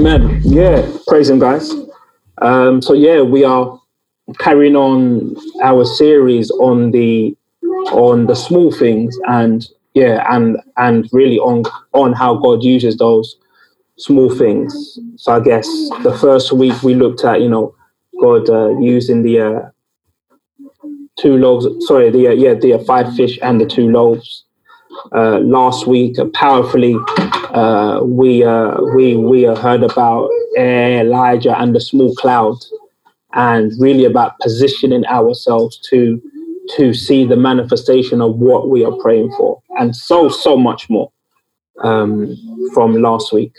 Amen. Yeah, praise Him, guys. Um, so yeah, we are carrying on our series on the on the small things, and yeah, and and really on on how God uses those small things. So I guess the first week we looked at, you know, God uh, using the uh, two loaves. Sorry, the uh, yeah, the five fish and the two loaves. Uh, last week, uh, powerfully, uh, we uh, we we heard about Elijah and the small cloud, and really about positioning ourselves to to see the manifestation of what we are praying for, and so so much more um, from last week.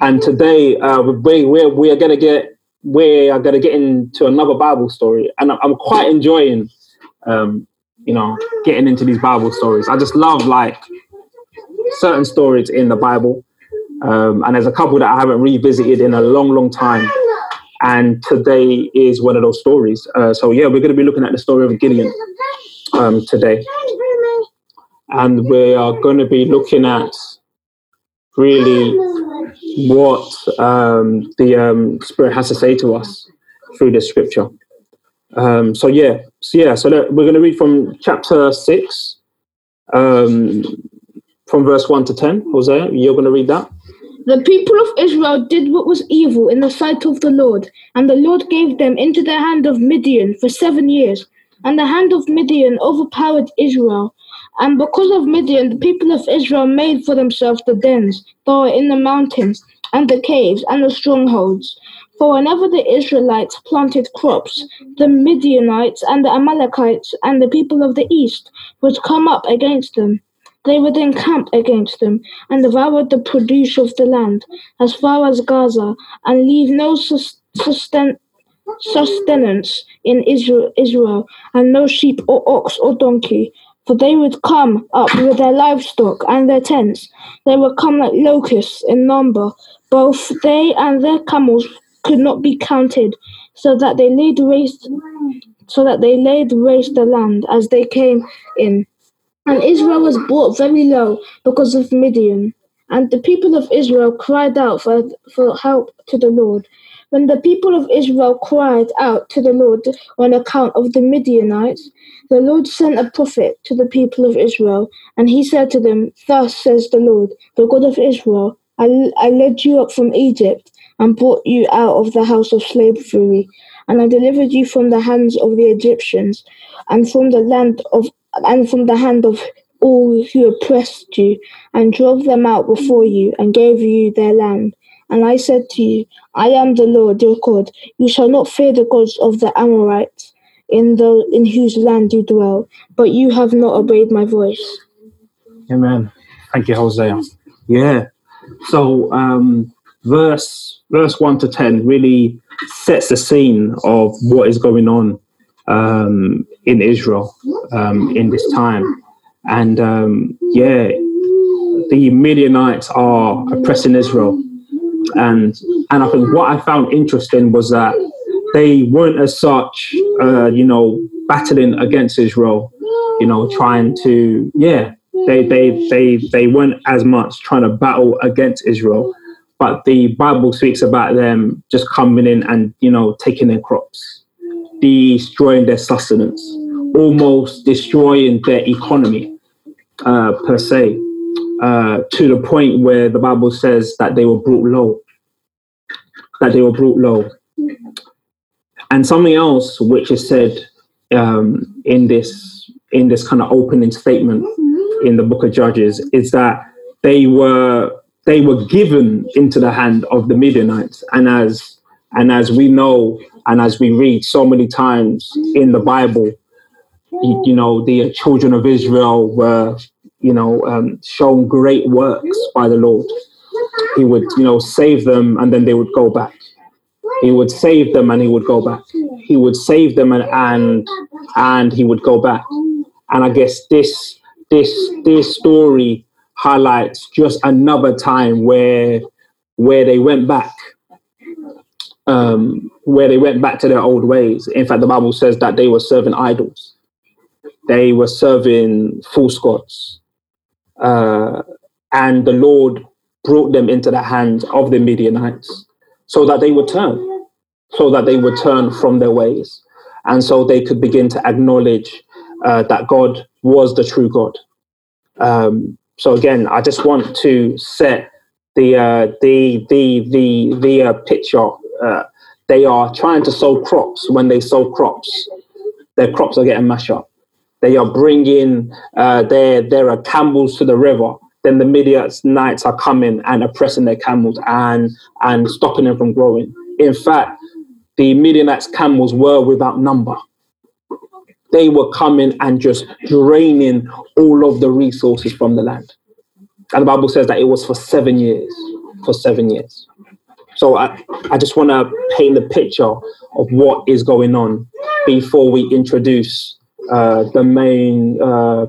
And today, uh, we we we are gonna get we are gonna get into another Bible story, and I'm quite enjoying, um, you know, getting into these Bible stories. I just love like certain stories in the Bible, um, and there's a couple that I haven't revisited in a long, long time. And today is one of those stories. Uh, so yeah, we're going to be looking at the story of Gideon um, today, and we are going to be looking at really what um, the um, Spirit has to say to us through the Scripture. Um, so yeah, so yeah, so we're going to read from chapter six, um, from verse one to ten. Hosea, you're going to read that. The people of Israel did what was evil in the sight of the Lord, and the Lord gave them into the hand of Midian for seven years. And the hand of Midian overpowered Israel. And because of Midian, the people of Israel made for themselves the dens that in the mountains, and the caves, and the strongholds. For whenever the Israelites planted crops, the Midianites and the Amalekites and the people of the east would come up against them. They would encamp against them and devour the produce of the land as far as Gaza and leave no susten- sustenance in Israel, Israel and no sheep or ox or donkey. For they would come up with their livestock and their tents. They would come like locusts in number. Both they and their camels could not be counted, so that they laid waste, so that they laid waste the land as they came in. And Israel was brought very low because of Midian. And the people of Israel cried out for, for help to the Lord. When the people of Israel cried out to the Lord on account of the Midianites, the Lord sent a prophet to the people of Israel, and he said to them, Thus says the Lord, the God of Israel, I, I led you up from Egypt and brought you out of the house of slavery, and I delivered you from the hands of the Egyptians, and from the land of and from the hand of all who oppressed you, and drove them out before you, and gave you their land. And I said to you, I am the Lord your God. You shall not fear the gods of the Amorites, in the in whose land you dwell. But you have not obeyed my voice. Amen. Thank you, Hosea. Yeah. So um, verse verse one to ten really sets the scene of what is going on um, in Israel um, in this time, and um, yeah, the Midianites are oppressing Israel, and and I think what I found interesting was that they weren't as such, uh, you know, battling against Israel, you know, trying to yeah. They, they they they weren't as much trying to battle against Israel, but the Bible speaks about them just coming in and you know taking their crops, destroying their sustenance, almost destroying their economy uh, per se, uh, to the point where the Bible says that they were brought low, that they were brought low. And something else which is said um, in this in this kind of opening statement in the book of Judges is that they were they were given into the hand of the Midianites, and as and as we know and as we read so many times in the Bible, you, you know the children of Israel were you know um, shown great works by the Lord. He would you know save them, and then they would go back. He would save them, and he would go back. He would save them, and and and he would go back. And I guess this this this story highlights just another time where where they went back um, where they went back to their old ways. In fact, the Bible says that they were serving idols. They were serving false gods. Uh, and the Lord brought them into the hands of the Midianites so that they would turn, so that they would turn from their ways. And so they could begin to acknowledge uh, that God was the true God. Um, so again, I just want to set the uh, the the the the uh, picture. Uh, they are trying to sow crops. When they sow crops, their crops are getting mashed up. They are bringing uh, their their camels to the river. Then the Midianites knights are coming and oppressing their camels and and stopping them from growing. In fact, the Midianites' camels were without number. They were coming and just draining all of the resources from the land. And the Bible says that it was for seven years. For seven years. So I, I just want to paint the picture of what is going on before we introduce uh, the main uh,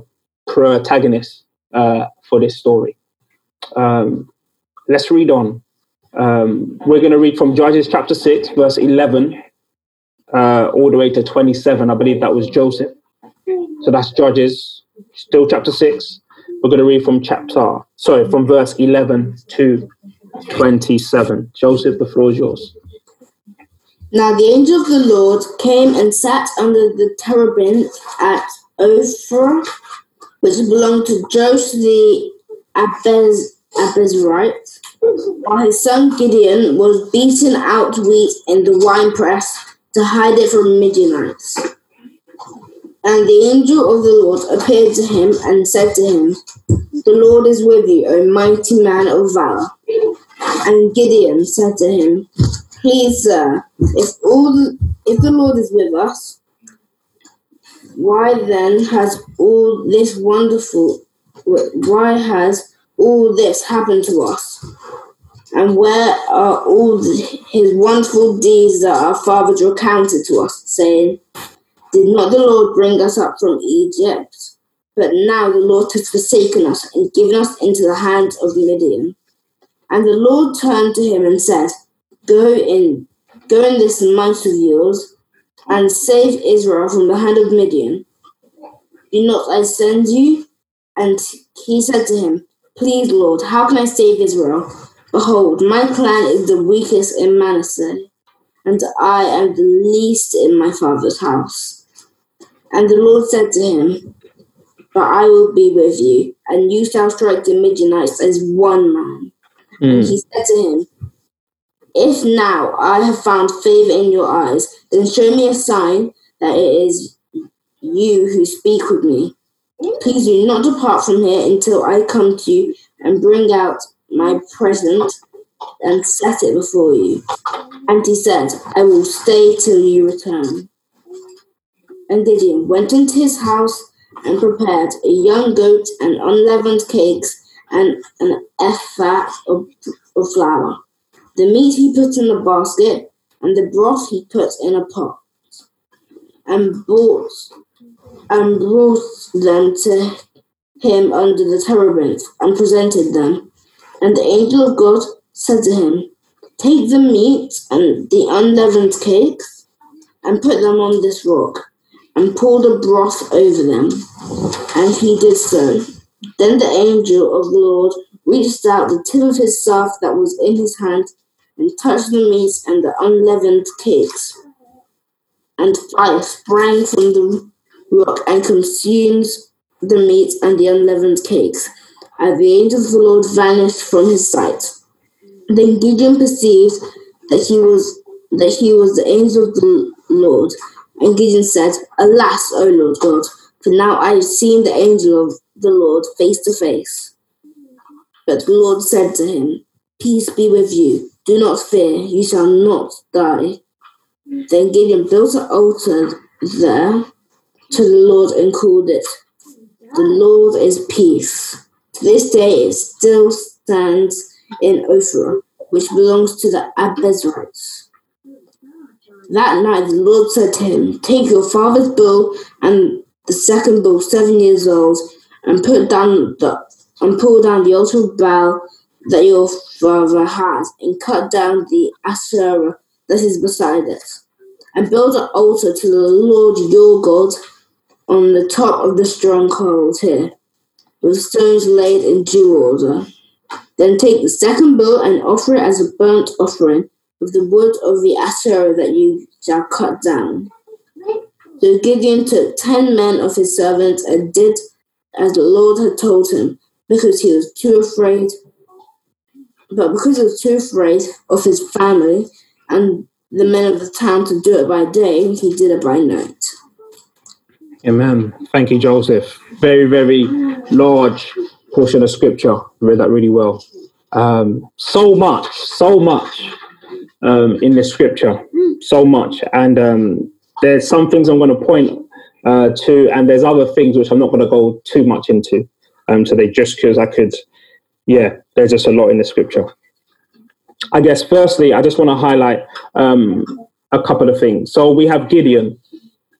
protagonist uh, for this story. Um, let's read on. Um, we're going to read from Judges chapter 6, verse 11, uh, all the way to 27. I believe that was Joseph. So that's Judges, still chapter 6. We're going to read from chapter, sorry, from verse 11 to 27. Joseph, the floor is yours. Now the angel of the Lord came and sat under the terebinth at Ophrah, which belonged to Joseph the Abez, Abiezrite, while his son Gideon was beating out wheat in the winepress to hide it from Midianites. And the angel of the Lord appeared to him and said to him, The Lord is with you, O mighty man of valor. And Gideon said to him, Please, sir, if all the, if the Lord is with us, why then has all this wonderful why has all this happened to us? And where are all his wonderful deeds that our fathers recounted to us, saying, Did not the Lord bring us up from Egypt? But now the Lord has forsaken us and given us into the hands of Midian. And the Lord turned to him and said, Go in, go in this might of yours, and save Israel from the hand of Midian. Do not I send you? And he said to him, Please, Lord, how can I save Israel? Behold, my clan is the weakest in Manasseh, and I am the least in my father's house. And the Lord said to him, But I will be with you, and you shall strike the Midianites as one man. Mm. And he said to him, If now I have found favor in your eyes, then show me a sign that it is you who speak with me. Please do not depart from here until I come to you and bring out my present and set it before you. And he said, I will stay till you return. And Gideon went into his house and prepared a young goat and unleavened cakes and an ephah of, of flour. The meat he put in a basket, and the broth he put in a pot, and brought and brought them to him under the terebinth, and presented them. And the angel of God said to him, Take the meat and the unleavened cakes, and put them on this rock, and pour the broth over them. And he did so. Then the angel of the Lord reached out the tip of his staff that was in his hand, and touched the meat and the unleavened cakes. And fire sprang from the rock and consumed the meat and the unleavened cakes And the angel of the Lord vanished from his sight. Then Gideon perceived that he was that he was the angel of the Lord, and Gideon said, Alas, O Lord God, for now I have seen the angel of the Lord face to face. But the Lord said to him, Peace be with you. Do not fear, you shall not die. Then Gideon built an altar there to the Lord and called it, The Lord is Peace. To this day it still stands in Ophrah, which belongs to the Abiezrites. That night the Lord said to him, Take your father's bull and the second bull, seven years old, and put down the and pull down the altar Baal that your father has, and cut down the Asherah that is beside it, and build an altar to the Lord your God on the top of the stronghold here with stones laid in due order. Then take the second bull and offer it as a burnt offering with the wood of the Asherah that you shall cut down. So Gideon took ten men of his servants and did as the Lord had told him, because he was too afraid. But because he was too afraid of his family and the men of the town to do it by day, he did it by night. Amen. Thank you, Joseph. Very, very large portion of scripture. Read that really well. Um, so much, so much um, in the scripture, so much. And um, there's some things I'm going to point uh, to, and there's other things which I'm not going to go too much into um, today, just because I could, yeah, there's just a lot in the scripture. I guess, firstly, I just want to highlight um, a couple of things. So we have Gideon.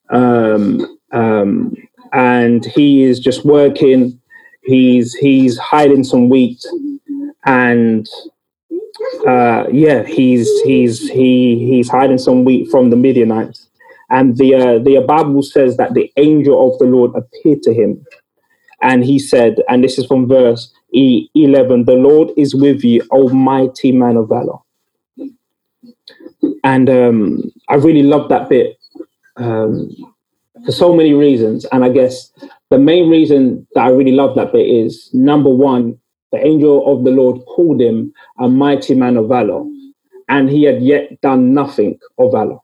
Um, um, and he is just working. He's he's hiding some wheat, and uh, yeah, he's he's he he's hiding some wheat from the Midianites. And the uh, the Bible says that the angel of the Lord appeared to him, and he said, and this is from verse e- eleven: "The Lord is with you, Almighty man of valor." And um, I really love that bit. Um, for so many reasons. And I guess the main reason that I really love that bit is number one, the angel of the Lord called him a mighty man of valor, and he had yet done nothing of valor.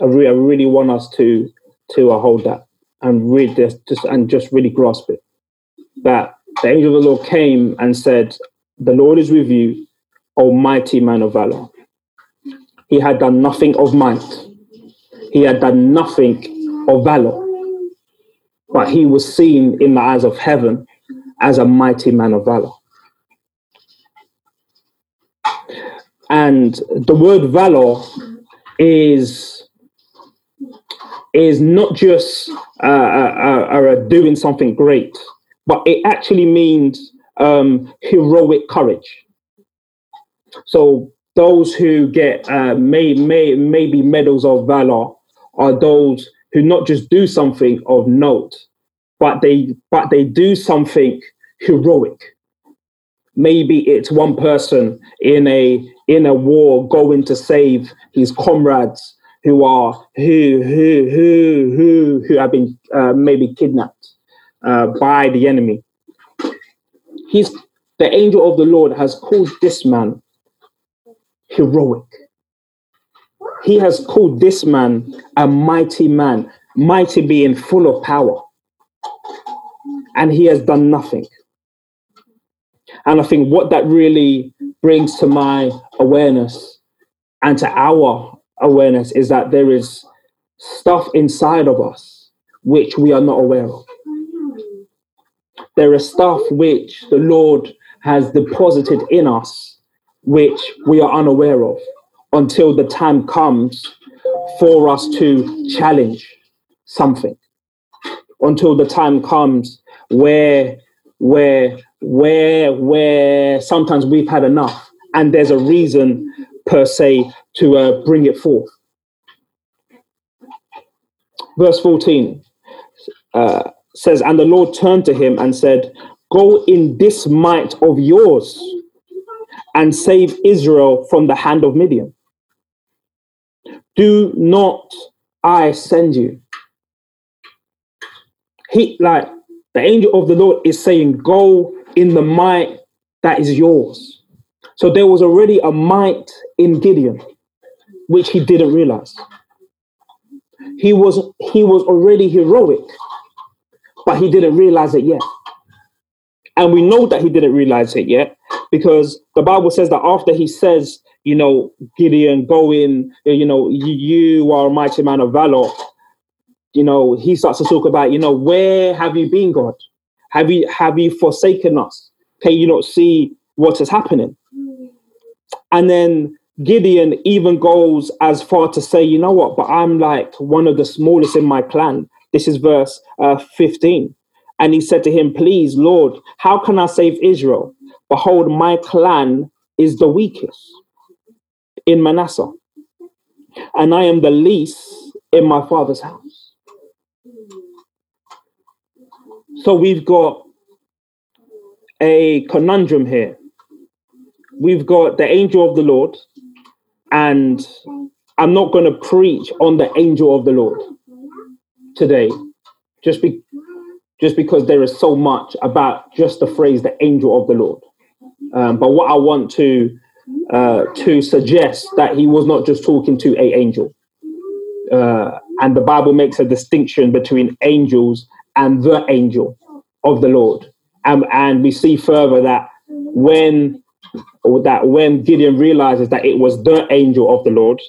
I, I really want us to to hold that and read this just and just really grasp it. That the angel of the Lord came and said, "The Lord is with you, Almighty man of valor." He had done nothing of might he had done nothing of valor, but he was seen in the eyes of heaven as a mighty man of valor. And the word valor is is not just uh, uh, uh, uh, doing something great, but it actually means um, heroic courage. So those who get uh, may may maybe medals of valor are those who not just do something of note, but they but they do something heroic. Maybe it's one person in a in a war going to save his comrades who are who who who who who have been uh, maybe kidnapped uh, by the enemy. He's the angel of the Lord has called this man heroic. He has called this man a mighty man, mighty being full of power. And he has done nothing. And I think what that really brings to my awareness and to our awareness is that there is stuff inside of us which we are not aware of. There is stuff which the Lord has deposited in us which we are unaware of until the time comes for us to challenge something until the time comes where where where where sometimes we've had enough and there's a reason per se to uh, bring it forth verse 14 uh, says and the lord turned to him and said go in this might of yours and save israel from the hand of midian do not I send you? He like the angel of the Lord is saying, Go in the might that is yours. So there was already a might in Gideon, which he didn't realize. He was he was already heroic, but he didn't realize it yet. And we know that he didn't realize it yet because the Bible says that after he says you know, Gideon, go in, you know, you, are a mighty man of valor. You know, he starts to talk about, you know, where have you been, God? Have you have you forsaken us? Can you not see what is happening? And then Gideon even goes as far to say, you know what, but I'm like one of the smallest in my clan. This is verse uh, 15. And he said to him, Please, Lord, how can I save Israel? Behold, my clan is the weakest in Manasseh, and I am the least in my father's house. So we've got a conundrum here. We've got the angel of the Lord, and I'm not going to preach on the angel of the Lord today, just be, just because there is so much about just the phrase "the angel of the Lord." Um, but what I want to uh, to suggest that he was not just talking to a angel, uh, and the Bible makes a distinction between angels and the angel of the Lord, and and we see further that when that when Gideon realizes that it was the angel of the Lord,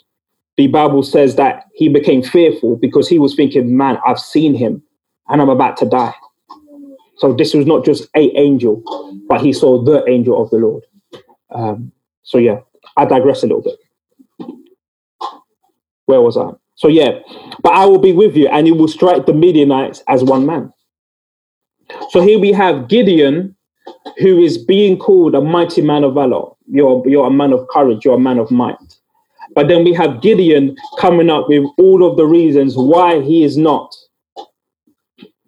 the Bible says that he became fearful because he was thinking, "Man, I've seen him, and I'm about to die." So this was not just a angel, but he saw the angel of the Lord. Um, so yeah, I digress a little bit. Where was I? So yeah, but I will be with you, and you will strike the Midianites as one man. So here we have Gideon, who is being called a mighty man of valor. You're you're a man of courage. You're a man of might. But then we have Gideon coming up with all of the reasons why he is not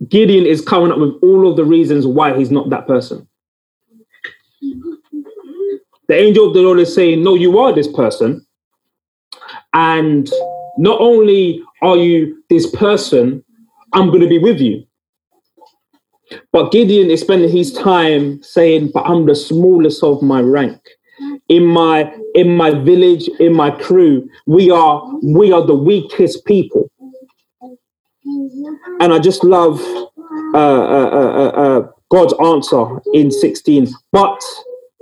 Gideon is coming up with all of the reasons why he's not that person. The angel of the Lord is saying, No, you are this person. And not only are you this person, I'm going to be with you. But Gideon is spending his time saying, But I'm the smallest of my rank. In my in my village, in my crew, we are we are the weakest people. And I just love uh, uh, uh, uh, God's answer in 16, but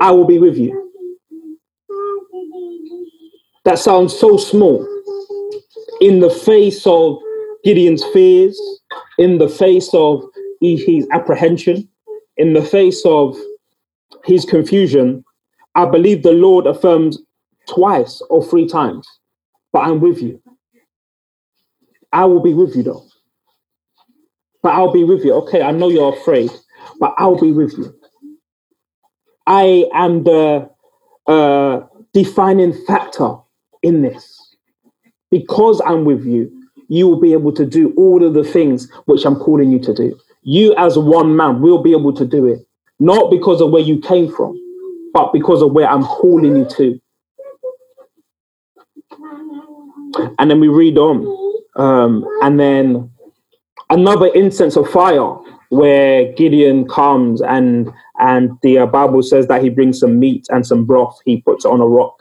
I will be with you. That sounds so small. In the face of Gideon's fears, in the face of his apprehension, in the face of his confusion, I believe the Lord affirms twice or three times, but I'm with you. I will be with you though but I'll be with you. Okay, I know you're afraid, but I'll be with you. I am the uh, defining factor in this. Because I'm with you, you will be able to do all of the things which I'm calling you to do. You, as one man, will be able to do it, not because of where you came from, but because of where I'm calling you to. And then we read on, um, and then another instance of fire where Gideon comes and and the uh, Bible says that he brings some meat and some broth. He puts on a rock.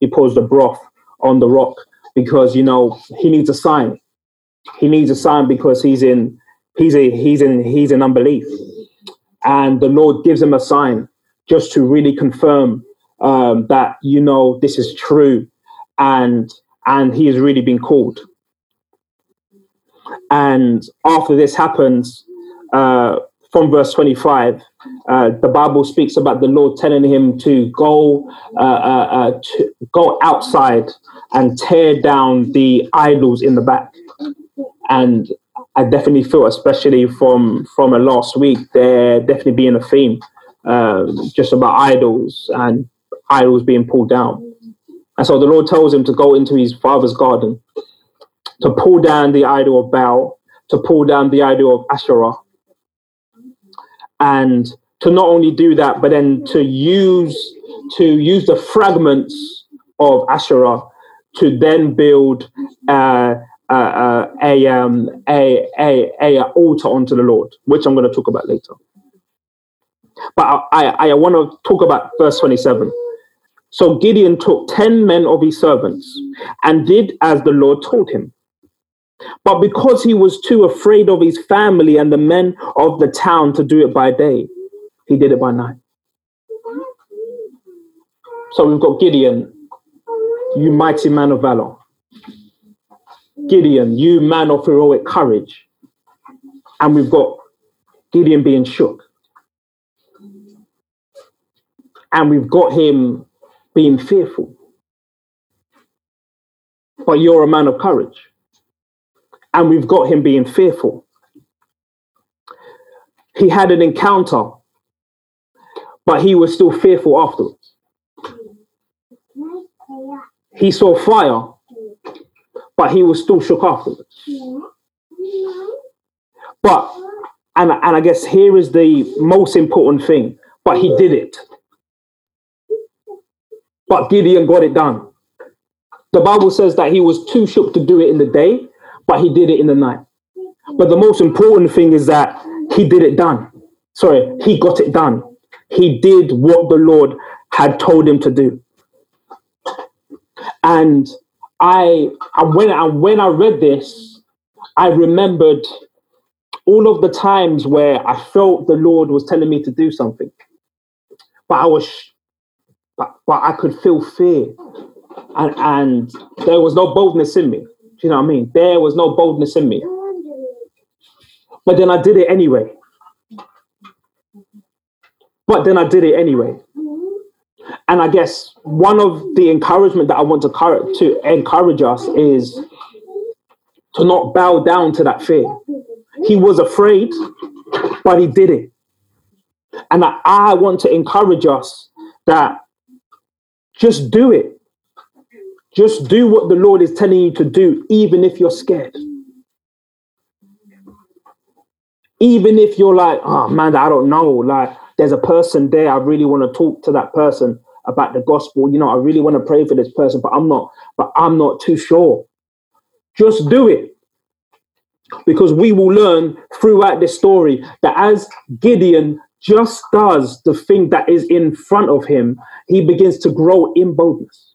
He pours the broth on the rock because you know he needs a sign. He needs a sign because he's in he's a he's in he's in unbelief, and the Lord gives him a sign just to really confirm um, that you know this is true, and and he has really been called. And after this happens, uh, from verse 25, uh, the Bible speaks about the Lord telling him to go uh, uh, uh, to go outside and tear down the idols in the back. And I definitely feel, especially from from a last week, there definitely being a theme um, just about idols and idols being pulled down. And so the Lord tells him to go into his father's garden to pull down the idol of Baal, to pull down the idol of Asherah, and to not only do that, but then to use to use the fragments of Asherah to then build uh, uh, uh, a, um, a, a, a altar unto the Lord, which I'm going to talk about later. But I, I, I want to talk about verse 27. So Gideon took 10 men of his servants and did as the Lord told him. But because he was too afraid of his family and the men of the town to do it by day, he did it by night. So we've got Gideon, you mighty man of valor. Gideon, you man of heroic courage. And we've got Gideon being shook. And we've got him being fearful. But you're a man of courage and we've got him being fearful. He had an encounter, but he was still fearful afterwards. He saw fire, but he was still shook afterwards. But, and, and I guess here is the most important thing, but he did it. But Gideon got it done. The Bible says that he was too shook to do it in the day, but he did it in the night. But the most important thing is that he did it done. Sorry, he got it done. He did what the Lord had told him to do. And I, I when I when I read this, I remembered all of the times where I felt the Lord was telling me to do something, but I was, but, but I could feel fear, and and there was no boldness in me. Do you know what I mean? There was no boldness in me. But then I did it anyway. But then I did it anyway. And I guess one of the encouragement that I want to, to encourage us is to not bow down to that fear. He was afraid, but he did it. And I, I want to encourage us that just do it. Just do what the Lord is telling you to do, even if you're scared. Even if you're like, oh man, I don't know. Like, there's a person there. I really want to talk to that person about the gospel. You know, I really want to pray for this person, but I'm not, but I'm not too sure. Just do it. Because we will learn throughout this story that as Gideon just does the thing that is in front of him, he begins to grow in boldness.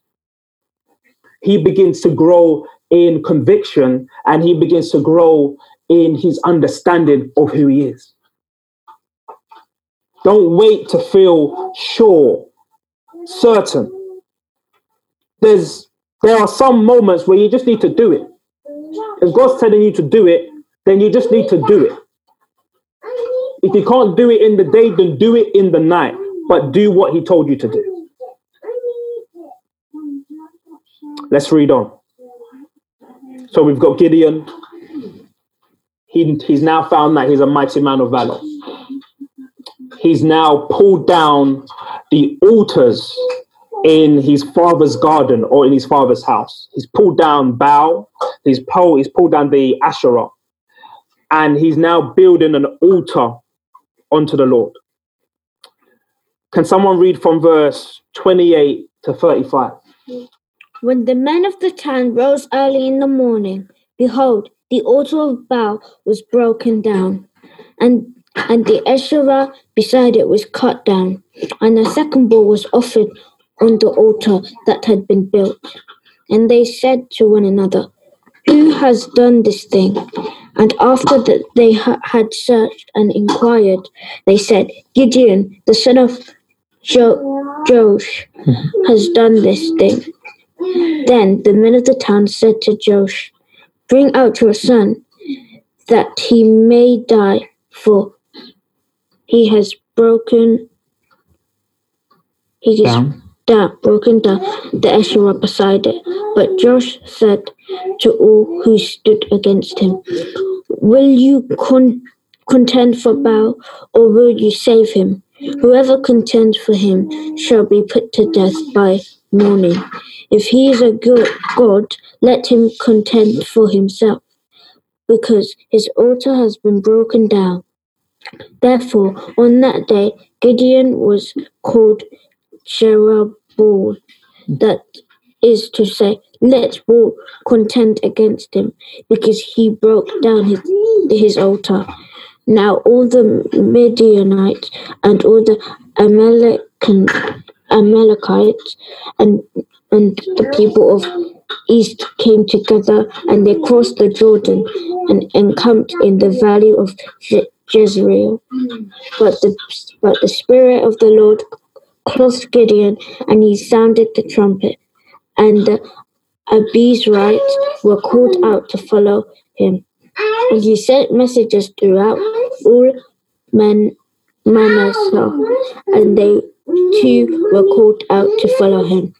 He begins to grow in conviction and he begins to grow in his understanding of who he is. Don't wait to feel sure, certain. There's there are some moments where you just need to do it. If God's telling you to do it, then you just need to do it. If you can't do it in the day, then do it in the night. But do what He told you to do. Let's read on. So we've got Gideon. He, he's now found that he's a mighty man of valor. He's now pulled down the altars in his father's garden or in his father's house. He's pulled down Baal, he's pulled, he's pulled down the Asherah, and he's now building an altar unto the Lord. Can someone read from verse 28 to 35? When the men of the town rose early in the morning, behold, the altar of Baal was broken down, and and the Asherah beside it was cut down, and a second bull was offered on the altar that had been built. And they said to one another, Who has done this thing? And after that they ha- had searched and inquired, they said, Gideon, the son of jo- Joash, has done this thing. Then the men of the town said to Joash, Bring out your son, that he may die, for he has broken he has Down. down, broken down the Asherah beside it. But Joash said to all who stood against him, Will you con- contend for Baal, or will you save him? Whoever contends for him shall be put to death by morning. If he is a good God, let him contend for himself, because his altar has been broken down. Therefore, on that day, Gideon was called Jerubbaal, that is to say, let's all contend against him, because he broke down his, his altar. Now all the Midianites and all the Amalecan, Amalekites and and the people of east came together and they crossed the Jordan and encamped in the valley of Jezreel. But the but the spirit of the Lord clothed Gideon, and he sounded the trumpet, and the Abiezrites were called out to follow him. And he sent messages throughout all Man- Manasseh, and they too were called out to follow him.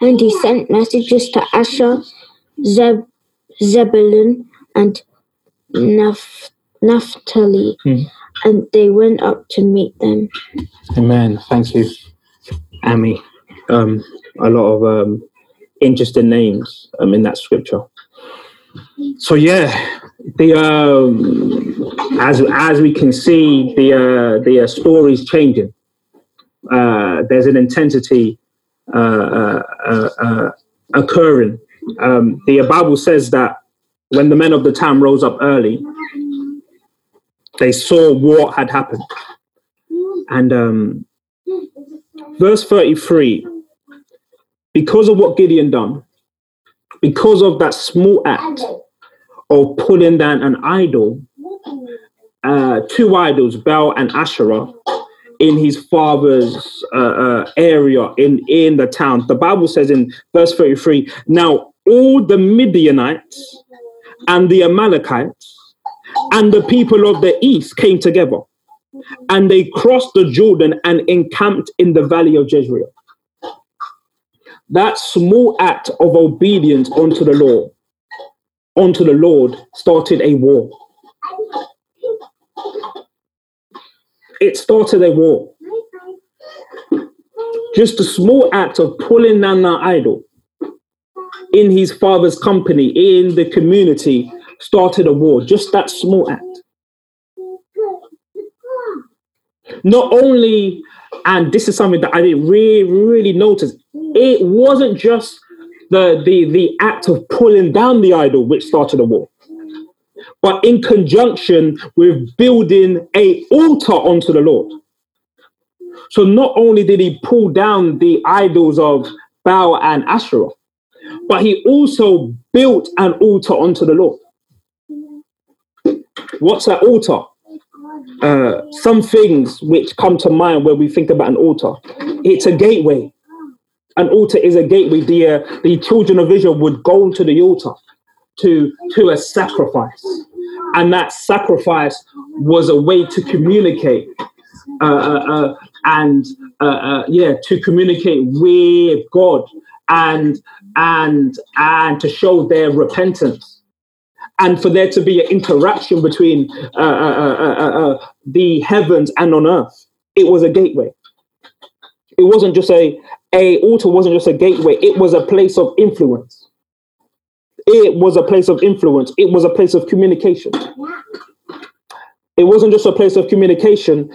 And he sent messages to Asher, Zeb- Zebulun, and Naph- Naphtali, Hmm. And they went up to meet them. Amen. Thank you, Amy. Um, a lot of um, interesting names um, in that scripture. So yeah, the um, as as we can see, the uh, the uh, story's changing. uh, there's an intensity uh, uh, uh, uh, occurring. Um, the Bible says that when the men of the town rose up early, they saw what had happened. And um, verse 33 because of what Gideon done, because of that small act of pulling down an idol, uh, two idols, Baal and Asherah, in his father's uh, uh, area in, in the town. The Bible says in verse 33 now all the Midianites and the Amalekites and the people of the east came together and they crossed the Jordan and encamped in the valley of Jezreel. That small act of obedience unto the Lord, unto the Lord, started a war. It started a war. Just a small act of pulling down that idol in his father's company, in the community, started a war. Just that small act. Not only, and this is something that I didn't really, really notice, it wasn't just the, the, the act of pulling down the idol which started a war, but in conjunction with building a altar unto the Lord. So not only did he pull down the idols of Baal and Asherah, but he also built an altar unto the Lord. What's that altar? Uh, some things which come to mind when we think about an altar. It's a gateway. An altar is a gateway. The, uh, the children of Israel would go to the altar to, to a sacrifice. And that sacrifice was a way to communicate uh, uh, uh and uh, yeah, to communicate with God and and and to show their repentance and for there to be an interaction between uh, uh, uh, the heavens and on earth. It was a gateway. It wasn't just a a altar wasn't just a gateway. It was a place of influence. It was a place of influence. It was a place of communication. It wasn't just a place of communication.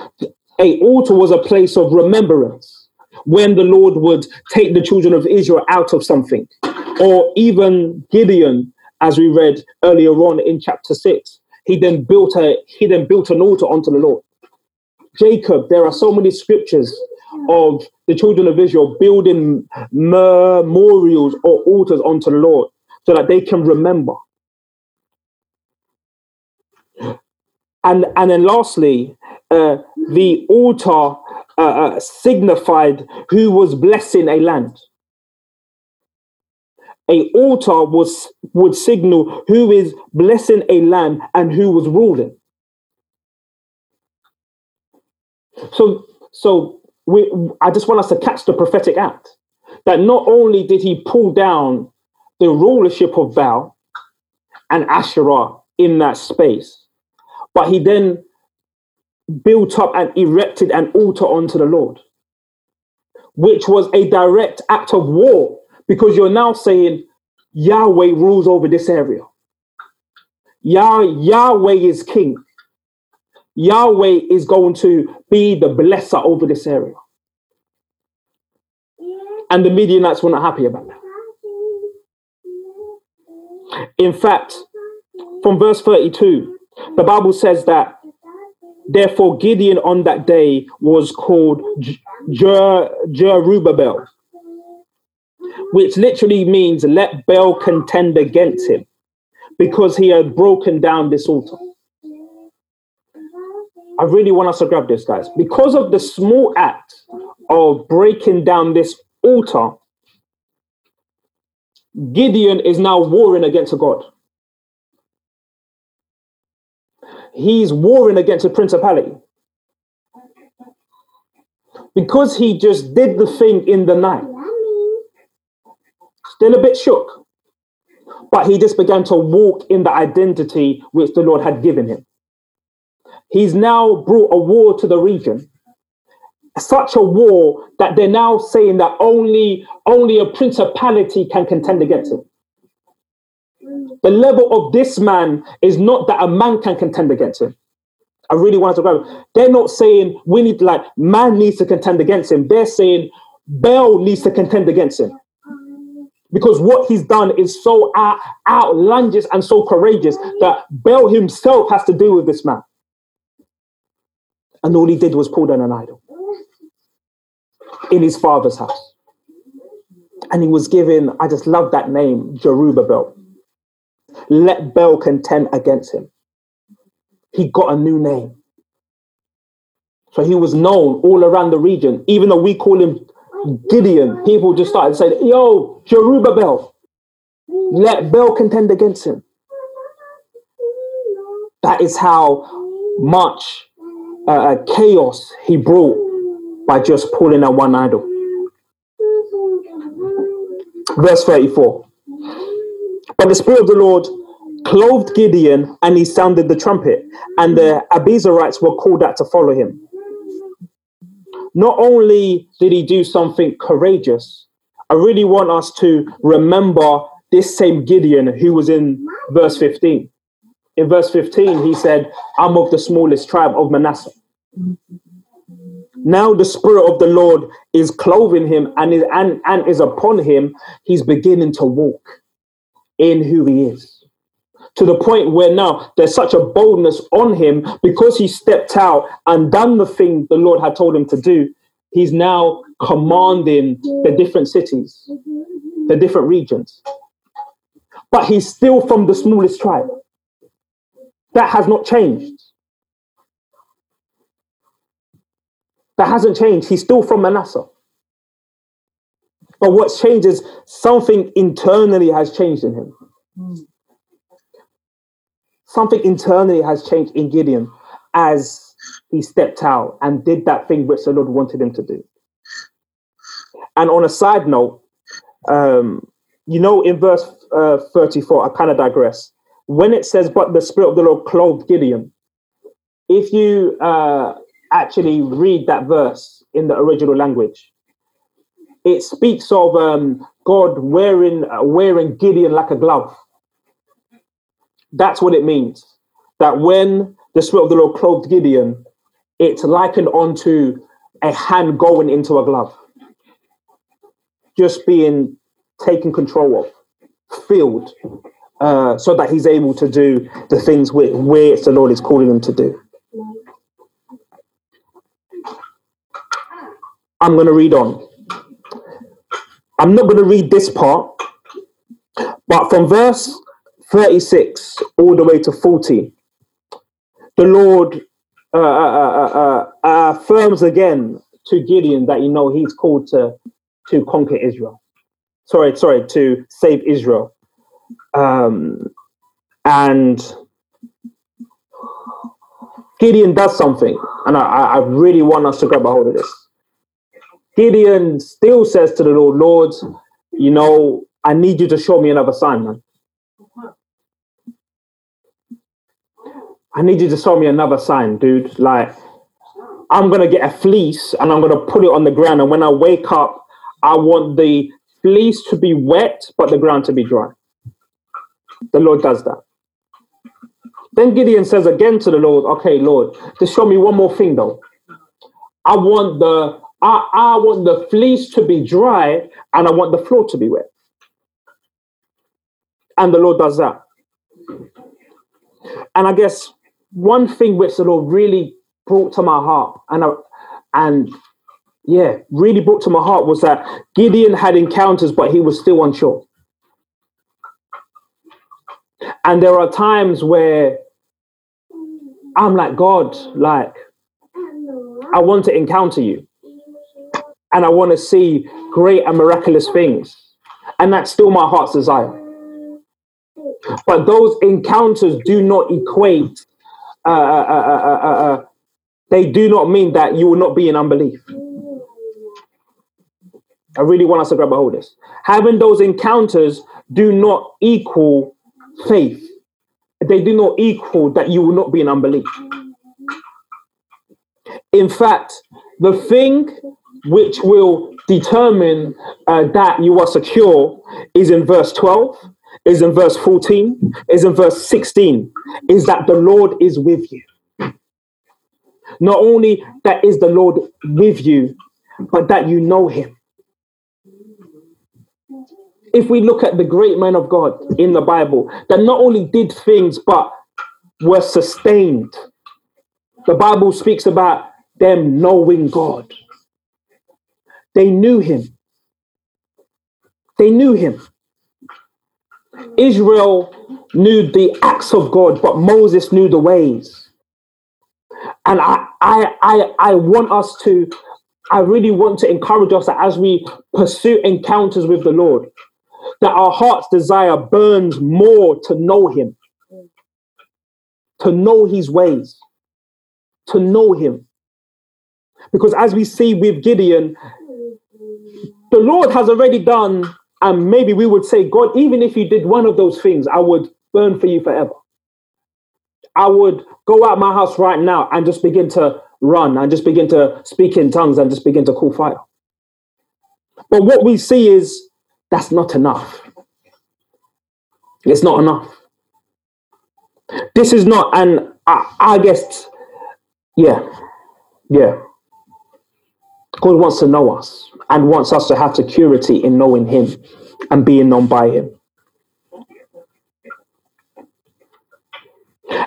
A altar was a place of remembrance when the Lord would take the children of Israel out of something, or even Gideon as we read earlier on in chapter six. He then built a he then built an altar unto the Lord. Jacob, there are so many scriptures of the children of Israel building memorials or altars unto the Lord so that they can remember. And, and then lastly, uh, the altar uh, uh, signified who was blessing a land a altar was would signal who is blessing a land and who was ruling. So, so we, I just want us to catch the prophetic act that not only did he pull down the rulership of Baal and Asherah in that space, but he then built up and erected an altar unto the Lord, which was a direct act of war because you're now saying Yahweh rules over this area. Yah- Yahweh is king. Yahweh is going to be the blesser over this area. And the Midianites were not happy about that. In fact, from verse 32, the Bible says that therefore Gideon on that day was called Jer- Jerubbaal, which literally means let Baal contend against him because he had broken down this altar. I really want us to grab this, guys. Because of the small act of breaking down this altar, Gideon is now warring against a God. He's warring against a principality. Because he just did the thing in the night still a bit shook, but he just began to walk in the identity which the Lord had given him. He's now brought a war to the region, such a war that they're now saying that only, only a principality can contend against him. The level of this man is not that a man can contend against him. I really want to grab. They're not saying we need like man needs to contend against him. They're saying Baal needs to contend against him. Because what he's done is so out, outlandish and so courageous that Baal himself has to deal with this man. And all he did was pull down an idol in his father's house. And he was given, I just love that name, Jerubbaal. Let Baal contend against him. He got a new name. So he was known all around the region, even though we call him Gideon, people just started saying, Yo, Jerubbaal, let Baal contend against him. That is how much uh, uh chaos he brought by just pulling out one idol. Verse 34. But the Spirit of the Lord clothed Gideon and he sounded the trumpet, and the Abiezrites were called out to follow him. Not only did he do something courageous, I really want us to remember this same Gideon who was in verse 15. In verse 15, he said, I'm of the smallest tribe of Manasseh. Now the Spirit of the Lord is clothing him and is, and, and is upon him. He's beginning to walk in who he is to the point where now there's such a boldness on him because he stepped out and done the thing the Lord had told him to do. He's now commanding the different cities, the different regions. But he's still from the smallest tribe. That has not changed. That hasn't changed. He's still from Manasseh. But what's changed is something internally has changed in him. Something internally has changed in Gideon as he stepped out and did that thing which the Lord wanted him to do. And on a side note, um, you know, in verse uh, 34, I kind of digress. When it says, But the Spirit of the Lord clothed Gideon, if you uh, actually read that verse in the original language, it speaks of um, God wearing uh, wearing Gideon like a glove. That's what it means. That when the Spirit of the Lord clothed Gideon, it's likened onto a hand going into a glove, just being taken control of, filled, uh, so that he's able to do the things where, where the Lord is calling him to do. I'm going to read on. I'm not going to read this part, but from verse 36 all the way to 40, the Lord uh, uh, uh, affirms again to Gideon that you know he's called to to conquer Israel. Sorry, sorry, to save Israel. Um, and Gideon does something, and I, I really want us to grab a hold of this. Gideon still says to the Lord, Lord, you know, I need you to show me another sign, man. I need you to show me another sign, dude. Like, I'm gonna get a fleece and I'm gonna put it on the ground. And when I wake up, I want the fleece to be wet, but the ground to be dry. The Lord does that. Then Gideon says again to the Lord, okay, Lord, just show me one more thing though. I want the I, I want the fleece to be dry and I want the floor to be wet. And the Lord does that. And I guess one thing which the Lord really brought to my heart, and I, and yeah, really brought to my heart was that Gideon had encounters, but he was still unsure. And there are times where I'm like, God, like, I want to encounter you. And I want to see great and miraculous things. And that's still my heart's desire. But those encounters do not equate uh uh uh, uh, uh, they do not mean that you will not be in unbelief. I really want us to grab a hold of this. Having those encounters do not equal faith. They do not equal that you will not be in unbelief. In fact, the thing which will determine uh, that you are secure is in verse 12 is in verse 14, is in verse 16, is that the Lord is with you. Not only that is the Lord with you, but that you know him. If we look at the great men of God in the Bible, that not only did things, but were sustained. The Bible speaks about them knowing God. They knew him. They knew him. Israel knew the acts of God, but Moses knew the ways. And I, I, I, I want us to, I really want to encourage us that as we pursue encounters with the Lord, that our heart's desire burns more to know Him, to know His ways, to know Him. Because as we see with Gideon, the Lord has already done and maybe we would say, God, even if you did one of those things, I would burn for you forever. I would go out my house right now and just begin to run and just begin to speak in tongues and just begin to call fire. But what we see is that's not enough. It's not enough. This is not, and I, I guess, yeah, yeah. God wants to know us and wants us to have security in knowing Him and being known by Him.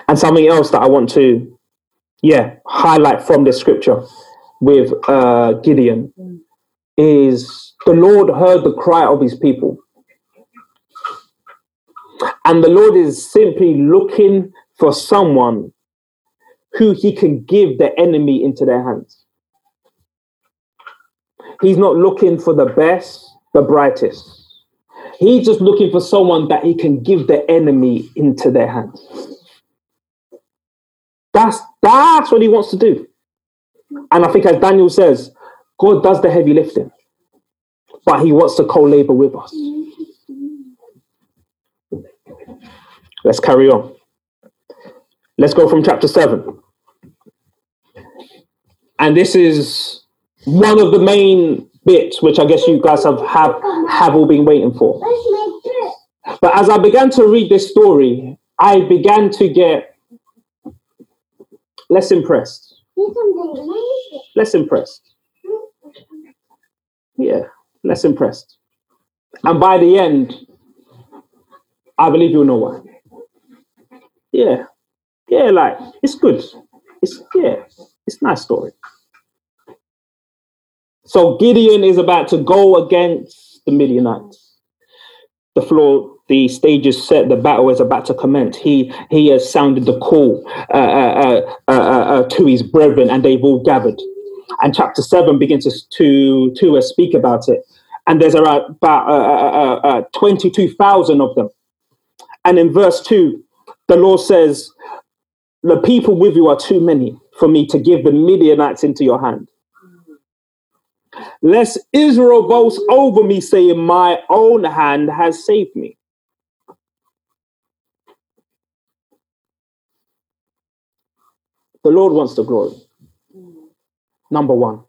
And something else that I want to, yeah, highlight from this scripture with uh, Gideon is the Lord heard the cry of His people. And the Lord is simply looking for someone who He can give the enemy into their hands. He's not looking for the best, the brightest. He's just looking for someone that he can give the enemy into their hands. That's that's what he wants to do. And I think as Daniel says, God does the heavy lifting, but he wants to co-labor with us. Let's carry on. Let's go from chapter 7. And this is one of the main bits which I guess you guys have have, have all been waiting for. But as I began to read this story, I began to get less impressed. Less impressed. Yeah, less impressed. And by the end, I believe you'll know why. Yeah. Yeah, like it's good. It's yeah, it's nice story. So Gideon is about to go against the Midianites. The floor, the stage is set. The battle is about to commence. He he has sounded the call uh, uh, uh, uh to his brethren, and they've all gathered. And chapter seven begins to to speak about it. And there's about uh, uh, twenty two thousand of them. And in verse two, the Lord says, "The people with you are too many for me to give the Midianites into your hand." Lest Israel boast over me, saying, My own hand has saved me. The Lord wants the glory. Number one.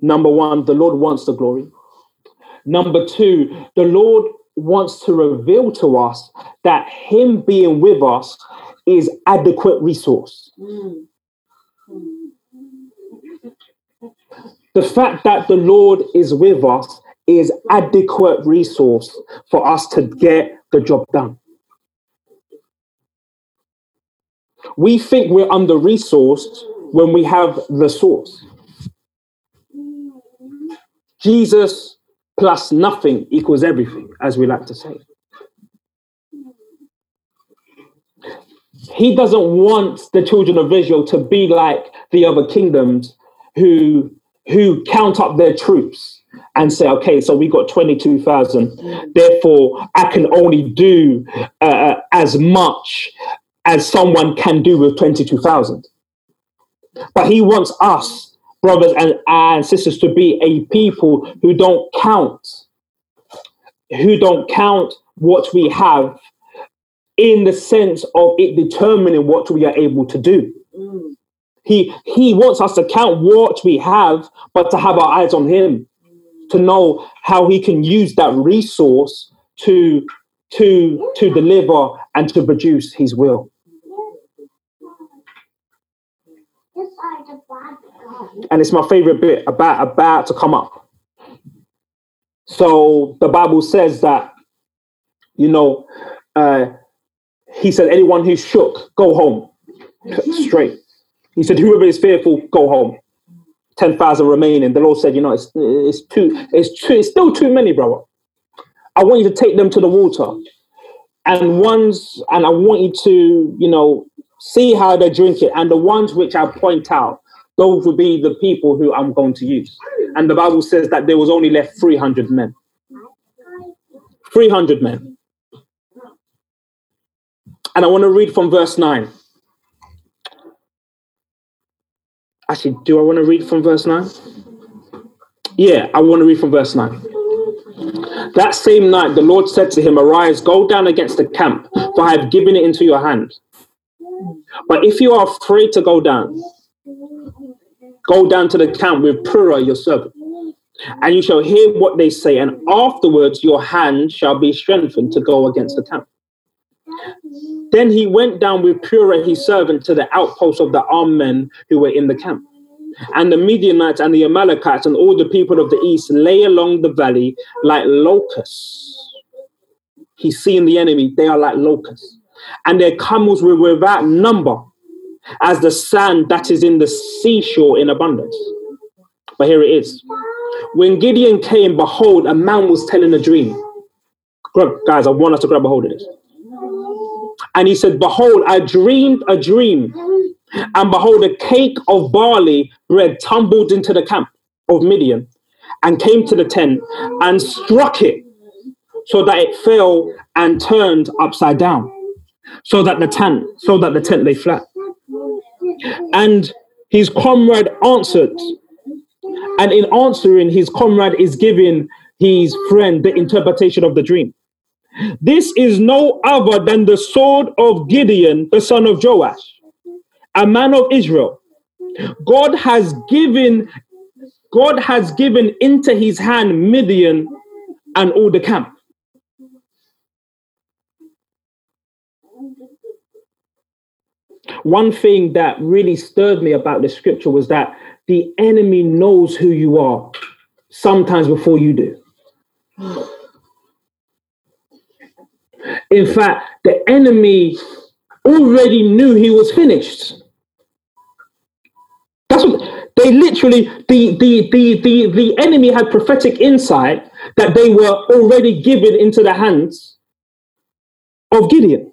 Number one, the Lord wants the glory. Number two, the Lord wants to reveal to us that Him being with us is adequate resource. Mm. The fact that the Lord is with us is adequate resource for us to get the job done. We think we're under resourced when we have the source. Jesus plus nothing equals everything, as we like to say. He doesn't want the children of Israel to be like the other kingdoms who who count up their troops and say, okay, so we got 22,000. Therefore, I can only do uh, as much as someone can do with 22,000. But he wants us, brothers and, and sisters, to be a people who don't count, who don't count what we have in the sense of it determining what we are able to do. He he wants us to count what we have, but to have our eyes on him, to know how he can use that resource to to to deliver and to produce his will. and it's my favorite bit about about to come up. So the Bible says that, you know, uh, he said, anyone who's shook, go home. Straight. He said, whoever is fearful, go home. 10,000 remaining. The Lord said, you know, it's, it's too, it's too, it's still too many, brother. I want you to take them to the water. And ones, and I want you to, you know, see how they drink it. And the ones which I point out, those will be the people who I'm going to use. And the Bible says that there was only left 300 men. 300 men. And I want to read from verse 9. Actually, do I want to read from verse 9? Yeah, I want to read from verse 9. That same night, the Lord said to him, Arise, go down against the camp, for I have given it into your hand. But if you are afraid to go down, go down to the camp with Purah, your servant, and you shall hear what they say, and afterwards your hand shall be strengthened to go against the camp. Then he went down with Purah his servant to the outpost of the armed men who were in the camp. And the Midianites and the Amalekites and all the people of the east lay along the valley like locusts. He's seeing the enemy, they are like locusts. And their camels were without number, as the sand that is in the seashore in abundance. But here it is. When Gideon came, behold, a man was telling a dream. Guys, I want us to grab a hold of this. And he said, Behold, I dreamed a dream, and behold, a cake of barley bread tumbled into the camp of Midian and came to the tent and struck it so that it fell and turned upside down, so that the tent, so that the tent lay flat. And his comrade answered, and in answering, his comrade is giving his friend the interpretation of the dream. This is no other than the sword of Gideon, the son of Joash, a man of Israel. God has given God has given into his hand Midian and all the camp. One thing that really stirred me about the scripture was that the enemy knows who you are sometimes before you do. In fact, the enemy already knew he was finished. That's what they literally the the the the, the enemy had prophetic insight that they were already given into the hands of Gideon.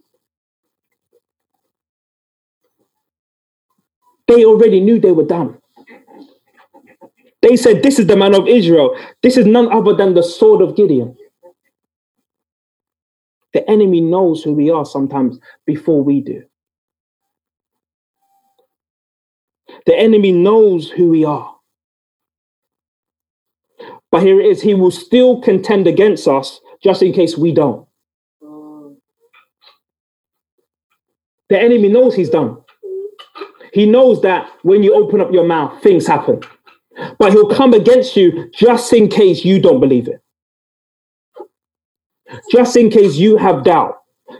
They already knew they were done. They said, This is the man of Israel. This is none other than the sword of Gideon. The enemy knows who we are sometimes before we do. The enemy knows who we are. But here it is, he will still contend against us just in case we don't. The enemy knows he's done. He knows that when you open up your mouth, things happen. But he'll come against you just in case you don't believe it just in case you have doubt,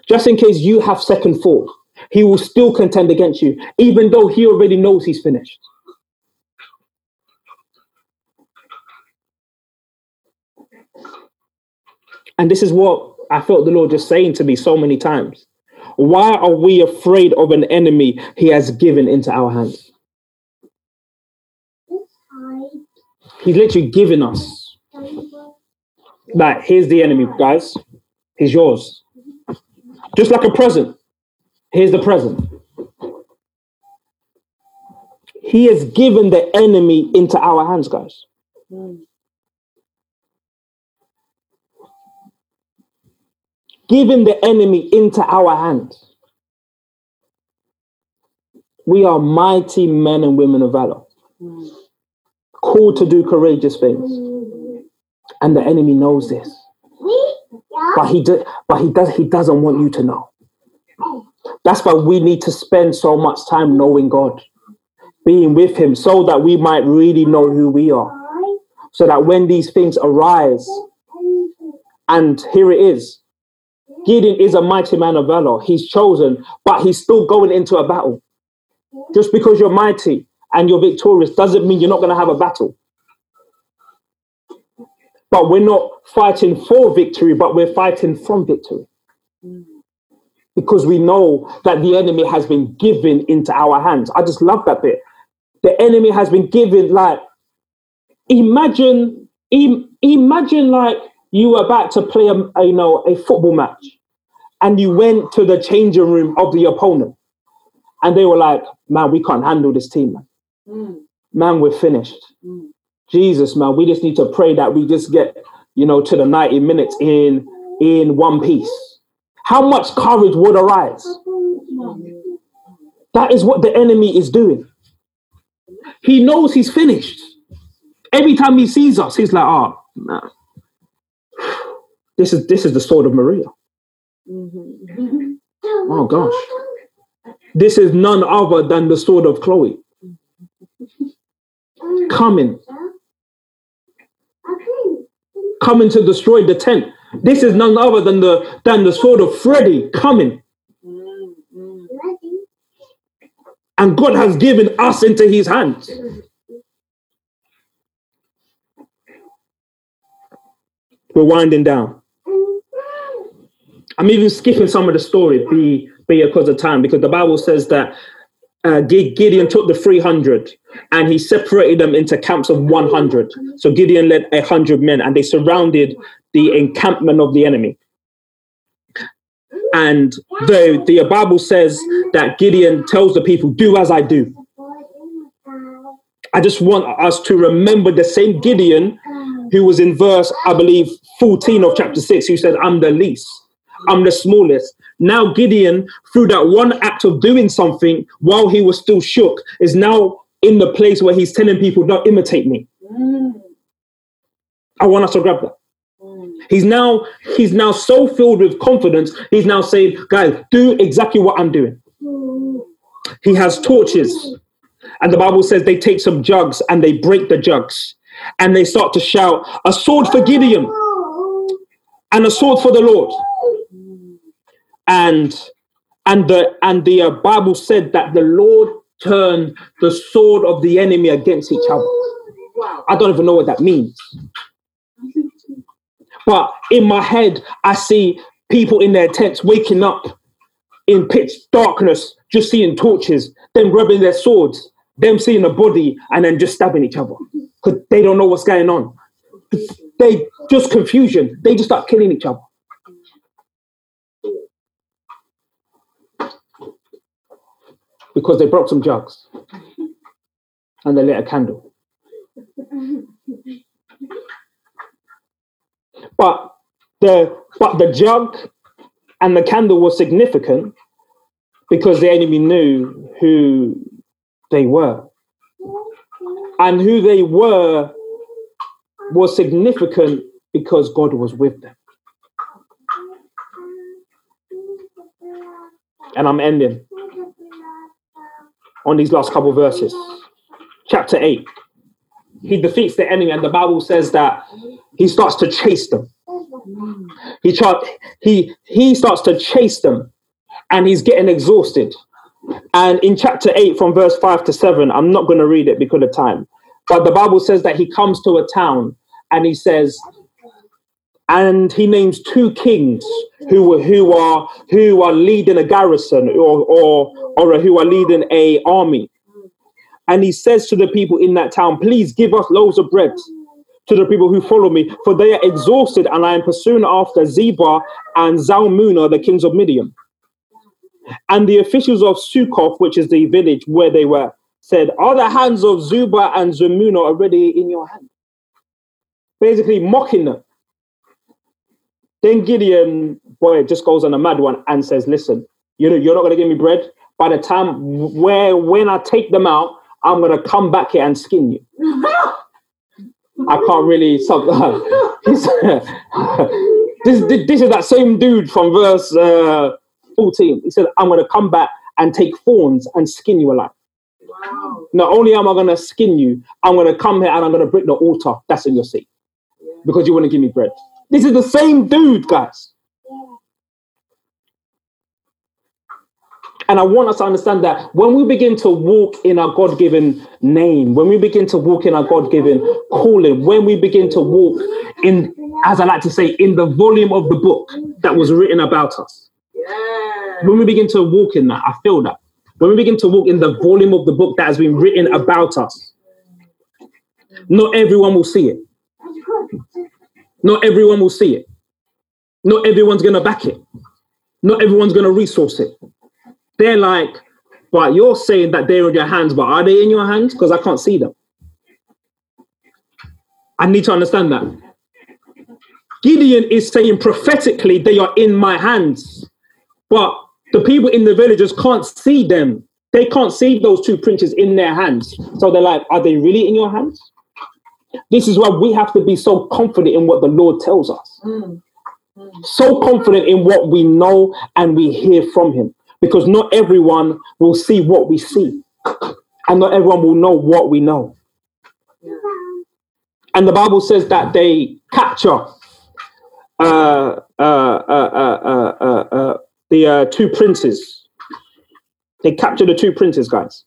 just in case you have second thought, he will still contend against you, even though he already knows he's finished. And this is what I felt the Lord just saying to me so many times. Why are we afraid of an enemy he has given into our hands? He's literally given us like, here's the enemy, guys. He's yours. Just like a present. Here's the present. He has given the enemy into our hands, guys. Given the enemy into our hands. We are mighty men and women of valor, called to do courageous things. And the enemy knows this. But he did, but he does he doesn't want you to know. That's why we need to spend so much time knowing God, being with him, so that we might really know who we are. So that when these things arise, and here it is. Gideon is a mighty man of valor. He's chosen, but he's still going into a battle. Just because you're mighty and you're victorious doesn't mean you're not going to have a battle. But we're not fighting for victory, but we're fighting from victory. Because we know that the enemy has been given into our hands. I just love that bit. The enemy has been given, like, imagine, im- imagine like you were about to play a, you know, a football match and you went to the changing room of the opponent and they were like, man, we can't handle this team, man. Mm. Man, we're finished. Mm. Jesus, man, we just need to pray that we just get, you know, to the 90 minutes in in one piece. How much courage would arise? That is what the enemy is doing. He knows he's finished. Every time he sees us, he's like, oh, nah. this is this is the sword of Maria. Oh gosh. This is none other than the sword of Chloe. Coming. Coming to destroy the tent. This is none other than the than the sword of Freddy coming. And God has given us into his hands. We're winding down. I'm even skipping some of the story, be because of time, because the Bible says that uh, Gideon took the 300 and he separated them into camps of 100. So Gideon led 100 men and they surrounded the encampment of the enemy. And the, the Bible says that Gideon tells the people, Do as I do. I just want us to remember the same Gideon who was in verse, I believe, 14 of chapter 6, who said, I'm the least, I'm the smallest. Now, Gideon, through that one act of doing something while he was still shook, is now in the place where he's telling people, Don't imitate me. Mm, I want us to grab that. mm. He's now he's now so filled with confidence. He's now saying, guys, do exactly what I'm doing. He has torches, and the Bible says they take some jugs and they break the jugs, and they start to shout, "A sword for Gideon, and a sword for the Lord." And and the and the uh, Bible said that the Lord turned the sword of the enemy against each other. I don't even know what that means. But in my head, I see people in their tents waking up in pitch darkness, just seeing torches, then rubbing their swords, them seeing a body, and then just stabbing each other because they don't know what's going on. They just confusion. They just start killing each other. Because they broke some jugs and they lit a candle. But the but the jug and the candle was significant because the enemy knew who they were. And who they were was significant because God was with them. And I'm ending on these last couple verses. Chapter 8. He defeats the enemy, and the Bible says that he starts to chase them. He he he starts to chase them, and he's getting exhausted. And in chapter eight, from verse five to seven, I'm not going to read it because of time, but the Bible says that he comes to a town, and he says, and he names two kings who who are who are leading a garrison or or or who are leading a army. And he says to the people in that town, please give us loaves of bread to the people who follow me, for they are exhausted, and I am pursuing after Zebah and Zalmunna, the kings of Midian. And the officials of Succoth, which is the village where they were, said, Are the hands of Zebah and Zalmunna already in your hand? Basically mocking them. Then Gideon, boy, just goes on a mad one and says, Listen, you know, you're not going to give me bread. By the time where when I take them out, I'm going to come back here and skin you. I can't really this, this is that same dude from verse uh, 14. He said, I'm going to come back and take thorns and skin you alive. Wow. Not only am I going to skin you, I'm going to come here and I'm going to break the altar that's in your seat because you want to give me bread. This is the same dude, guys. And I want us to understand that when we begin to walk in our God given name, when we begin to walk in our God given calling, when we begin to walk in, as I like to say, in the volume of the book that was written about us, when we begin to walk in that, I feel that. When we begin to walk in the volume of the book that has been written about us, not everyone will see it. Not everyone will see it. Not everyone's going to back it. Not everyone's going to resource it. They're like, but you're saying that they're in your hands, but are they in your hands? Because I can't see them. I need to understand that. Gideon is saying prophetically, they are in my hands. But the people in the villages can't see them. They can't see those two princes in their hands. So they're like, are they really in your hands? This is why we have to be so confident in what the Lord tells us. So confident in what we know and we hear from Him. Because not everyone will see what we see. And not everyone will know what we know. And the Bible says that they capture uh, uh, uh, uh, uh, uh, uh, the uh, two princes. They capture the two princes, guys.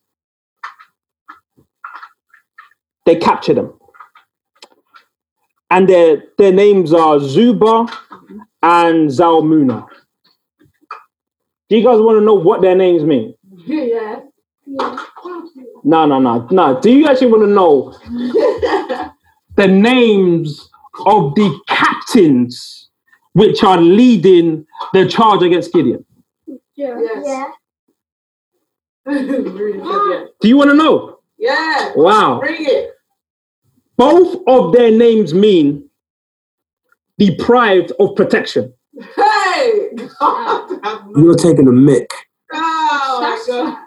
They capture them. And their, their names are Zebah and Zalmunna. Do you guys want to know what their names mean? Yeah. No, no, no, no. Do you actually want to know the names of the captains which are leading the charge against Gideon? Yes. Really good, Do you want to know? yeah. Wow. Bring it. Both of their names mean deprived of protection. Hey! God. You're taking a mick. Oh my God.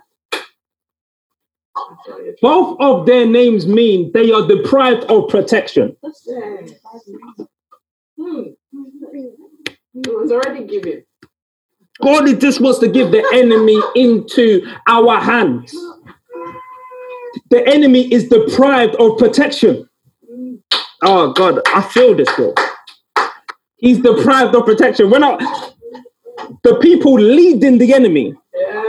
Both of their names mean they are deprived of protection. Hmm. It was already given. God is- just wants to give the enemy into our hands. The enemy is deprived of protection. Oh God, I feel this, bro. He's deprived of protection. We're not the people leading the enemy,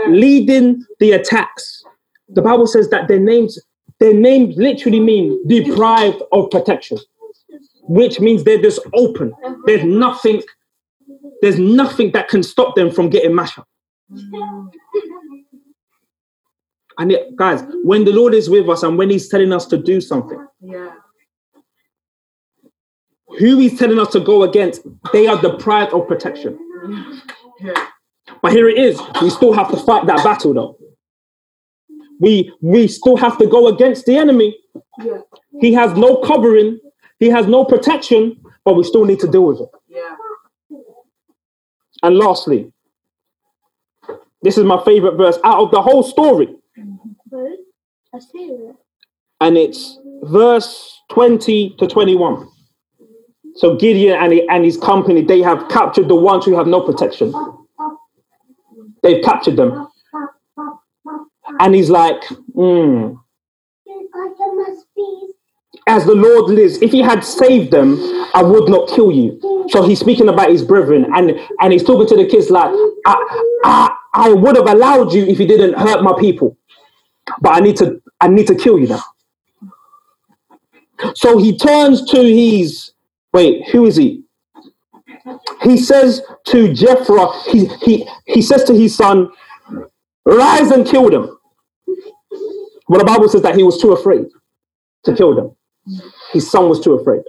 leading the attacks. The Bible says that their names, their names literally mean deprived of protection, which means they're just open. There's nothing, there's nothing that can stop them from getting mashed up. And it, guys, when the Lord is with us and when He's telling us to do something, Yeah. Who He's telling us to go against, they are deprived of protection. But here it is. We still have to fight that battle, though. We we still have to go against the enemy. He has no covering. He has no protection, but we still need to deal with it. Yeah. And lastly, this is my favorite verse out of the whole story, and it's verse 20 to 21. So Gideon and, he, and his company, they have captured the ones who have no protection. They've captured them. And he's like, hmm, as the Lord lives, if he had saved them, I would not kill you. So he's speaking about his brethren and, and he's talking to the kids like, I, I, I would have allowed you if you didn't hurt my people. But I need to I need to kill you now. So he turns to his wait, who is he? He says to Jephthah, he, he, he says to his son, rise and kill them. But the Bible says that he was too afraid to kill them. His son was too afraid.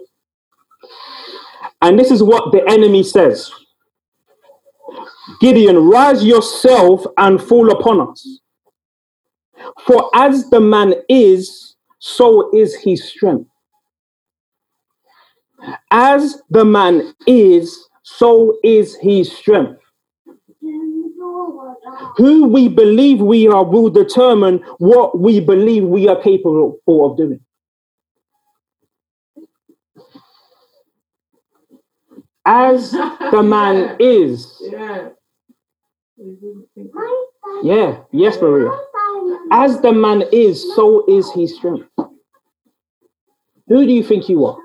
And this is what the enemy says Gideon, rise yourself and fall upon us. For as the man is, so is his strength. As the man is, so is his strength. Who we believe we are will determine what we believe we are capable of doing. As the man is. Yeah. Yeah, yes, Maria. As the man is, so is his strength. Who do you think you are?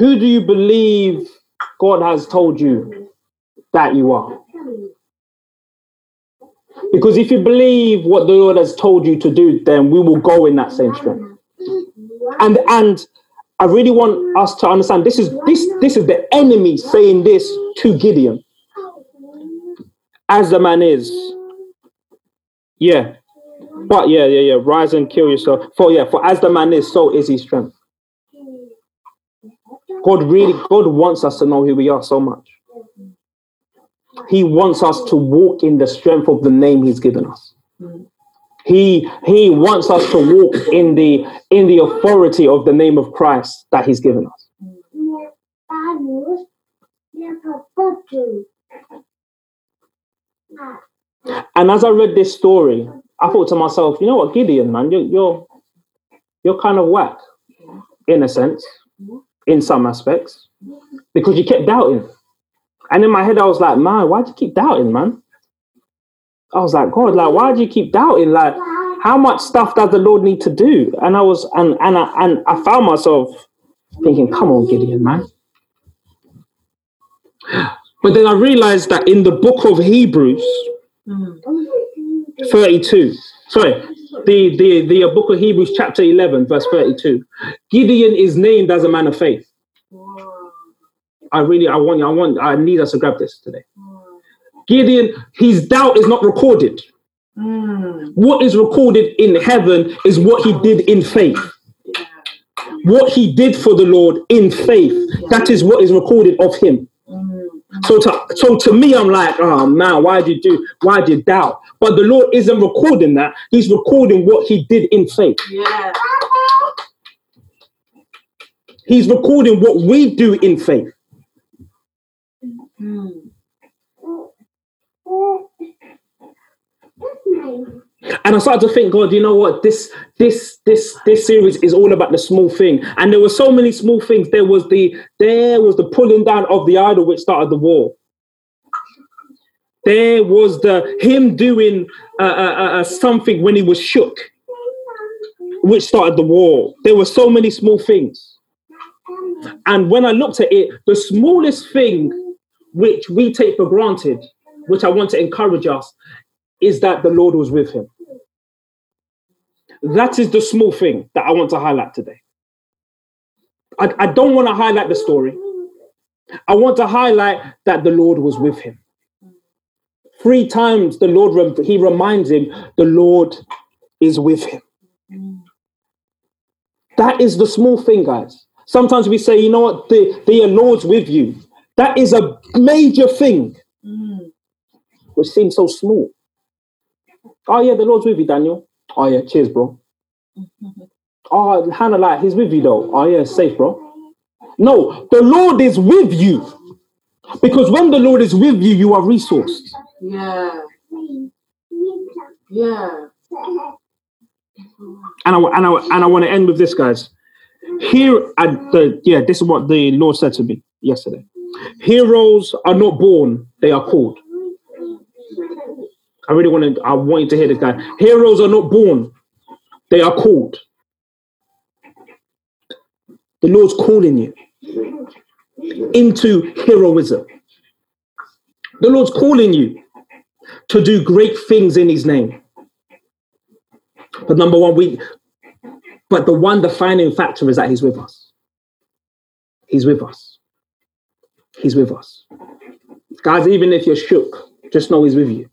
Who do you believe God has told you that you are? Because if you believe what the Lord has told you to do, then we will go in that same strength. And and I really want us to understand this is this this is the enemy saying this to Gideon. As the man is. Yeah. But yeah, yeah, yeah. Rise and kill yourself. For yeah, for as the man is, so is his strength. God really, God wants us to know who we are so much. He wants us to walk in the strength of the name He's given us. He He wants us to walk in the in the authority of the name of Christ that He's given us. And as I read this story, I thought to myself, you know what, Gideon, man, you're you're you're kind of whack, in a sense, in some aspects, because you kept doubting. And in my head, I was like, man, why do you keep doubting, man? I was like, God, like, why do you keep doubting? Like, how much stuff does the Lord need to do? And I was, and and I and I found myself thinking, come on, Gideon, man. But then I realized that in the book of Hebrews, mm. 32, sorry, the, the, the uh, book of Hebrews, chapter 11, verse 32, Gideon is named as a man of faith. I really, I want, you, I want, I need us to grab this today. Gideon, his doubt is not recorded. Hmm. What is recorded in heaven is what he did in faith. What he did for the Lord in faith. That is what is recorded of him. Hmm. So to, so to me, I'm like, oh man, why did you do? Why did you doubt? But the Lord isn't recording that. He's recording what He did in faith. Yeah. He's recording what we do in faith. And I started to think, God, you know what? This this this this series is all about the small thing. And there were so many small things. There was the there was the pulling down of the idol which started the war. There was the him doing uh, uh, uh, something when he was shook, which started the war. There were so many small things. And when I looked at it, the smallest thing which we take for granted, which I want to encourage us, is that the Lord was with him. That is the small thing that I want to highlight today. I, I don't want to highlight the story. I want to highlight that the Lord was with him. Three times the Lord, he reminds him, the Lord is with him. That is the small thing, guys. Sometimes we say, you know what, the, the uh, Lord's with you. That is a major thing, which seems so small. Oh yeah, the Lord's with you, Daniel. Oh yeah, cheers, bro. Oh, Hannah, like he's with you though. Oh yeah, safe, bro. No, the Lord is with you. Because when the Lord is with you, you are resourced. Yeah. Yeah. And I and I and I want to end with this, guys. Here at the yeah, this is what the Lord said to me yesterday. Heroes are not born; they are called. I really want to. I want you to hear this, guy. Heroes are not born; they are called. The Lord's calling you into heroism. The Lord's calling you to do great things in His name. But number one, we. But the one defining factor is that He's with us. He's with us. He's with us. Guys, even if you're shook, just know He's with you.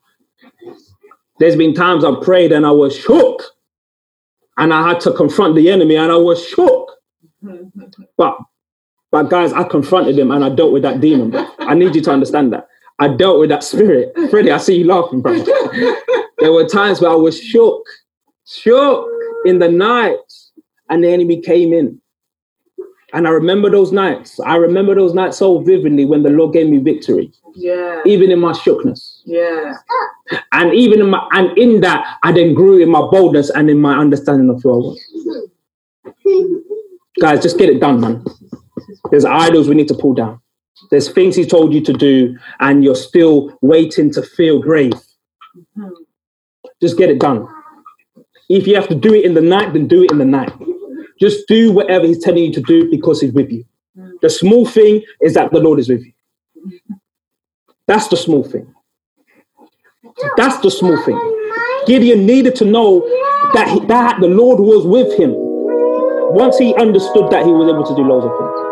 There's been times I've prayed and I was shook. And I had to confront the enemy and I was shook. But but guys, I confronted him and I dealt with that demon. I need you to understand that. I dealt with that spirit. Freddie, I see you laughing, bro. there were times where I was shook, shook in the night, and the enemy came in. And I remember those nights. I remember those nights so vividly when the Lord gave me victory, Yeah. even in my shookness. Yeah. And even in my and in that, I then grew in my boldness and in my understanding of who I was. Guys, just get it done, man. There's idols we need to pull down. There's things he told you to do, and you're still waiting to feel brave. Just get it done. If you have to do it in the night, then do it in the night. Just do whatever he's telling you to do because he's with you. The small thing is that the Lord is with you. That's the small thing. That's the small thing. Gideon needed to know that he, that the Lord was with him. Once he understood that, he was able to do loads of things.